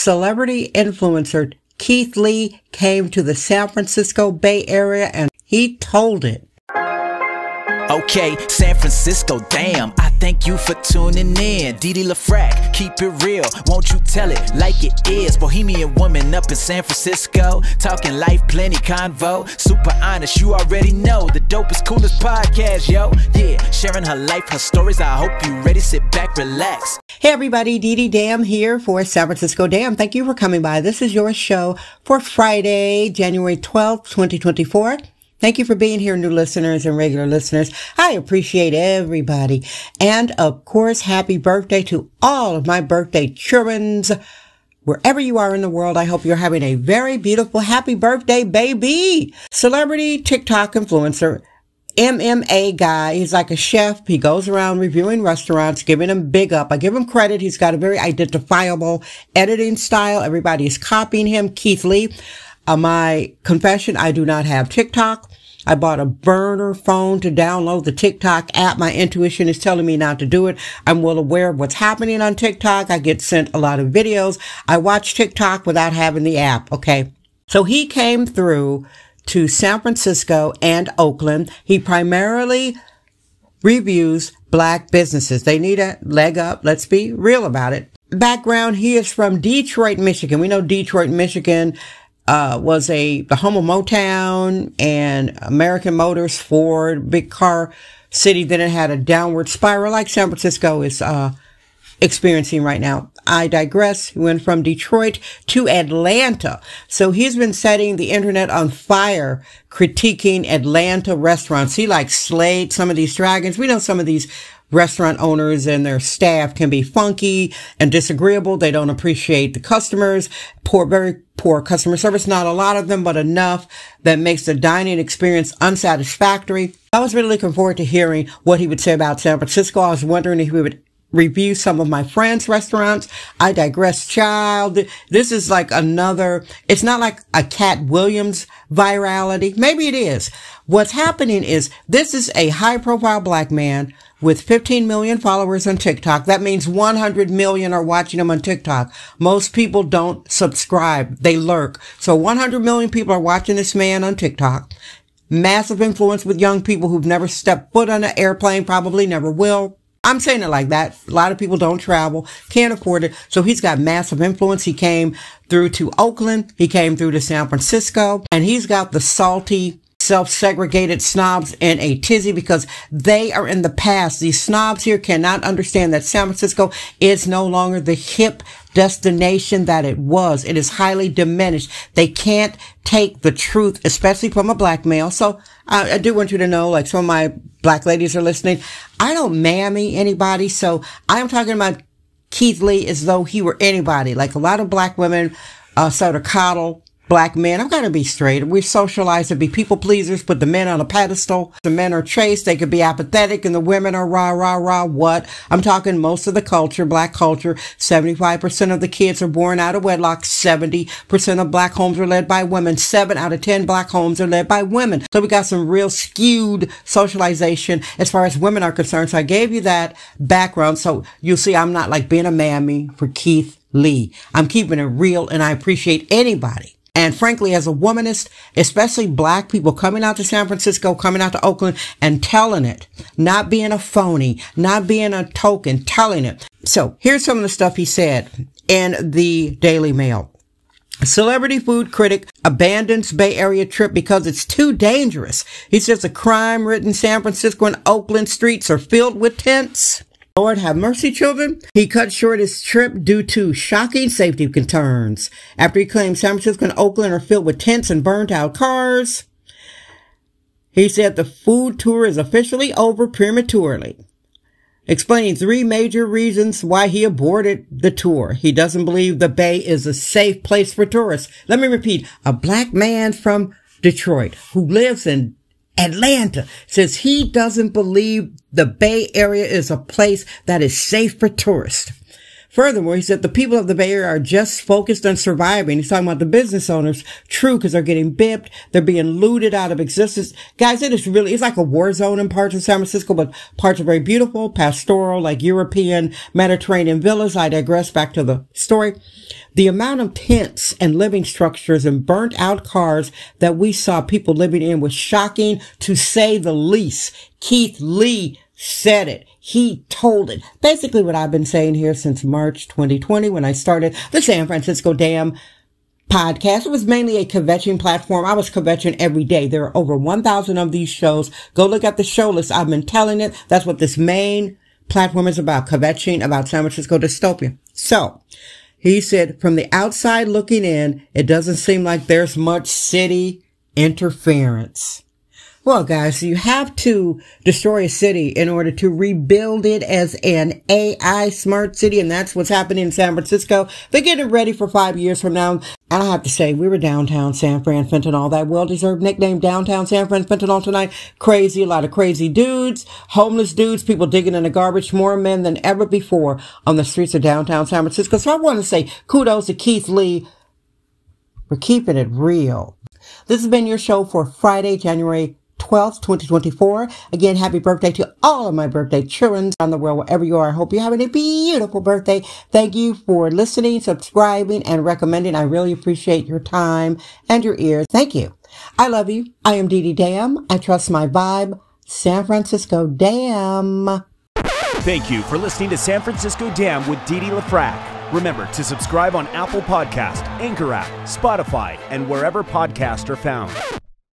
celebrity influencer Keith Lee came to the San Francisco Bay Area and he told it. Okay, San Francisco, damn. I thank you for tuning in. Didi LaFrac, keep it real. Won't you tell it like it is? Bohemian woman up in San Francisco. Talking life, plenty convo. Super honest, you already know. The dopest, coolest podcast, yo. Yeah, sharing her life, her stories. I hope you ready. Sit back, relax. Hey everybody, Didi Dam here for San Francisco Damn. Thank you for coming by. This is your show for Friday, January 12th, 2024. Thank you for being here, new listeners and regular listeners. I appreciate everybody. And of course, happy birthday to all of my birthday children's. Wherever you are in the world, I hope you're having a very beautiful happy birthday, baby. Celebrity TikTok influencer MMA guy. He's like a chef. He goes around reviewing restaurants, giving them big up. I give him credit. He's got a very identifiable editing style. Everybody's copying him. Keith Lee. Uh, my confession, I do not have TikTok. I bought a burner phone to download the TikTok app. My intuition is telling me not to do it. I'm well aware of what's happening on TikTok. I get sent a lot of videos. I watch TikTok without having the app. Okay. So he came through to San Francisco and Oakland. He primarily reviews black businesses. They need a leg up. Let's be real about it. Background. He is from Detroit, Michigan. We know Detroit, Michigan uh, was a the home of Motown and American Motors, Ford, big car city. Then it had a downward spiral like San Francisco is uh, experiencing right now. I digress. He went from Detroit to Atlanta. So he's been setting the internet on fire, critiquing Atlanta restaurants. He like slayed some of these dragons. We know some of these restaurant owners and their staff can be funky and disagreeable. They don't appreciate the customers, poor, very poor customer service. Not a lot of them, but enough that makes the dining experience unsatisfactory. I was really looking forward to hearing what he would say about San Francisco. I was wondering if he would review some of my friends' restaurants. I digress, child. This is like another, it's not like a Katt Williams virality. Maybe it is. What's happening is this is a high profile black man with 15 million followers on TikTok. That means 100 million are watching him on TikTok. Most people don't subscribe. They lurk. So 100 million people are watching this man on TikTok. Massive influence with young people who've never stepped foot on an airplane, probably never will. I'm saying it like that. A lot of people don't travel, can't afford it. So he's got massive influence. He came through to Oakland. He came through to San Francisco and he's got the salty self-segregated snobs in a tizzy because they are in the past. These snobs here cannot understand that San Francisco is no longer the hip destination that it was. It is highly diminished. They can't take the truth, especially from a black male. So I, I do want you to know, like some of my black ladies are listening. I don't mammy anybody. So I'm talking about Keith Lee as though he were anybody. Like a lot of black women, uh, sort of coddle black men. I've got to be straight. We're socialized to be people pleasers, put the men on a pedestal. The men are chaste. They could be apathetic and the women are rah, rah, rah, what? I'm talking most of the culture, black culture. 75% of the kids are born out of wedlock. 70% of black homes are led by women. Seven out of 10 black homes are led by women. So we got some real skewed socialization as far as women are concerned. So I gave you that background. So you'll see I'm not like being a mammy for Keith Lee. I'm keeping it real and I appreciate anybody and frankly, as a womanist, especially black people coming out to San Francisco, coming out to Oakland and telling it, not being a phony, not being a token, telling it. So here's some of the stuff he said in the Daily Mail. Celebrity food critic abandons Bay Area trip because it's too dangerous. He says the crime ridden San Francisco and Oakland streets are filled with tents. Lord have mercy, children. He cut short his trip due to shocking safety concerns after he claimed San Francisco and Oakland are filled with tents and burnt out cars. He said the food tour is officially over prematurely, explaining three major reasons why he aborted the tour. He doesn't believe the Bay is a safe place for tourists. Let me repeat, a black man from Detroit who lives in Atlanta says he doesn't believe the Bay Area is a place that is safe for tourists. Furthermore, he said the people of the Bay Area are just focused on surviving. He's talking about the business owners. True, because they're getting bipped. They're being looted out of existence. Guys, it is really, it's like a war zone in parts of San Francisco, but parts are very beautiful, pastoral, like European Mediterranean villas. I digress back to the story. The amount of tents and living structures and burnt out cars that we saw people living in was shocking to say the least. Keith Lee said it. He told it. Basically what I've been saying here since March 2020 when I started the San Francisco Damn podcast. It was mainly a kvetching platform. I was kvetching every day. There are over 1,000 of these shows. Go look at the show list. I've been telling it. That's what this main platform is about. Kvetching about San Francisco dystopia. So he said from the outside looking in, it doesn't seem like there's much city interference. Well, guys, you have to destroy a city in order to rebuild it as an AI smart city. And that's what's happening in San Francisco. They're getting ready for five years from now. And I have to say, we were downtown San Fran Fentanyl, that well-deserved nickname downtown San Fran Fentanyl tonight. Crazy, a lot of crazy dudes, homeless dudes, people digging in the garbage, more men than ever before on the streets of downtown San Francisco. So I want to say kudos to Keith Lee for keeping it real. This has been your show for Friday, January 12th, 2024. Again, happy birthday to all of my birthday children around the world, wherever you are. I hope you're having a beautiful birthday. Thank you for listening, subscribing, and recommending. I really appreciate your time and your ears. Thank you. I love you. I am Dee Dee Dam. I trust my vibe. San Francisco Damn. Thank you for listening to San Francisco Damn with Dee Dee LaFrac. Remember to subscribe on Apple Podcast, Anchor app, Spotify, and wherever podcasts are found.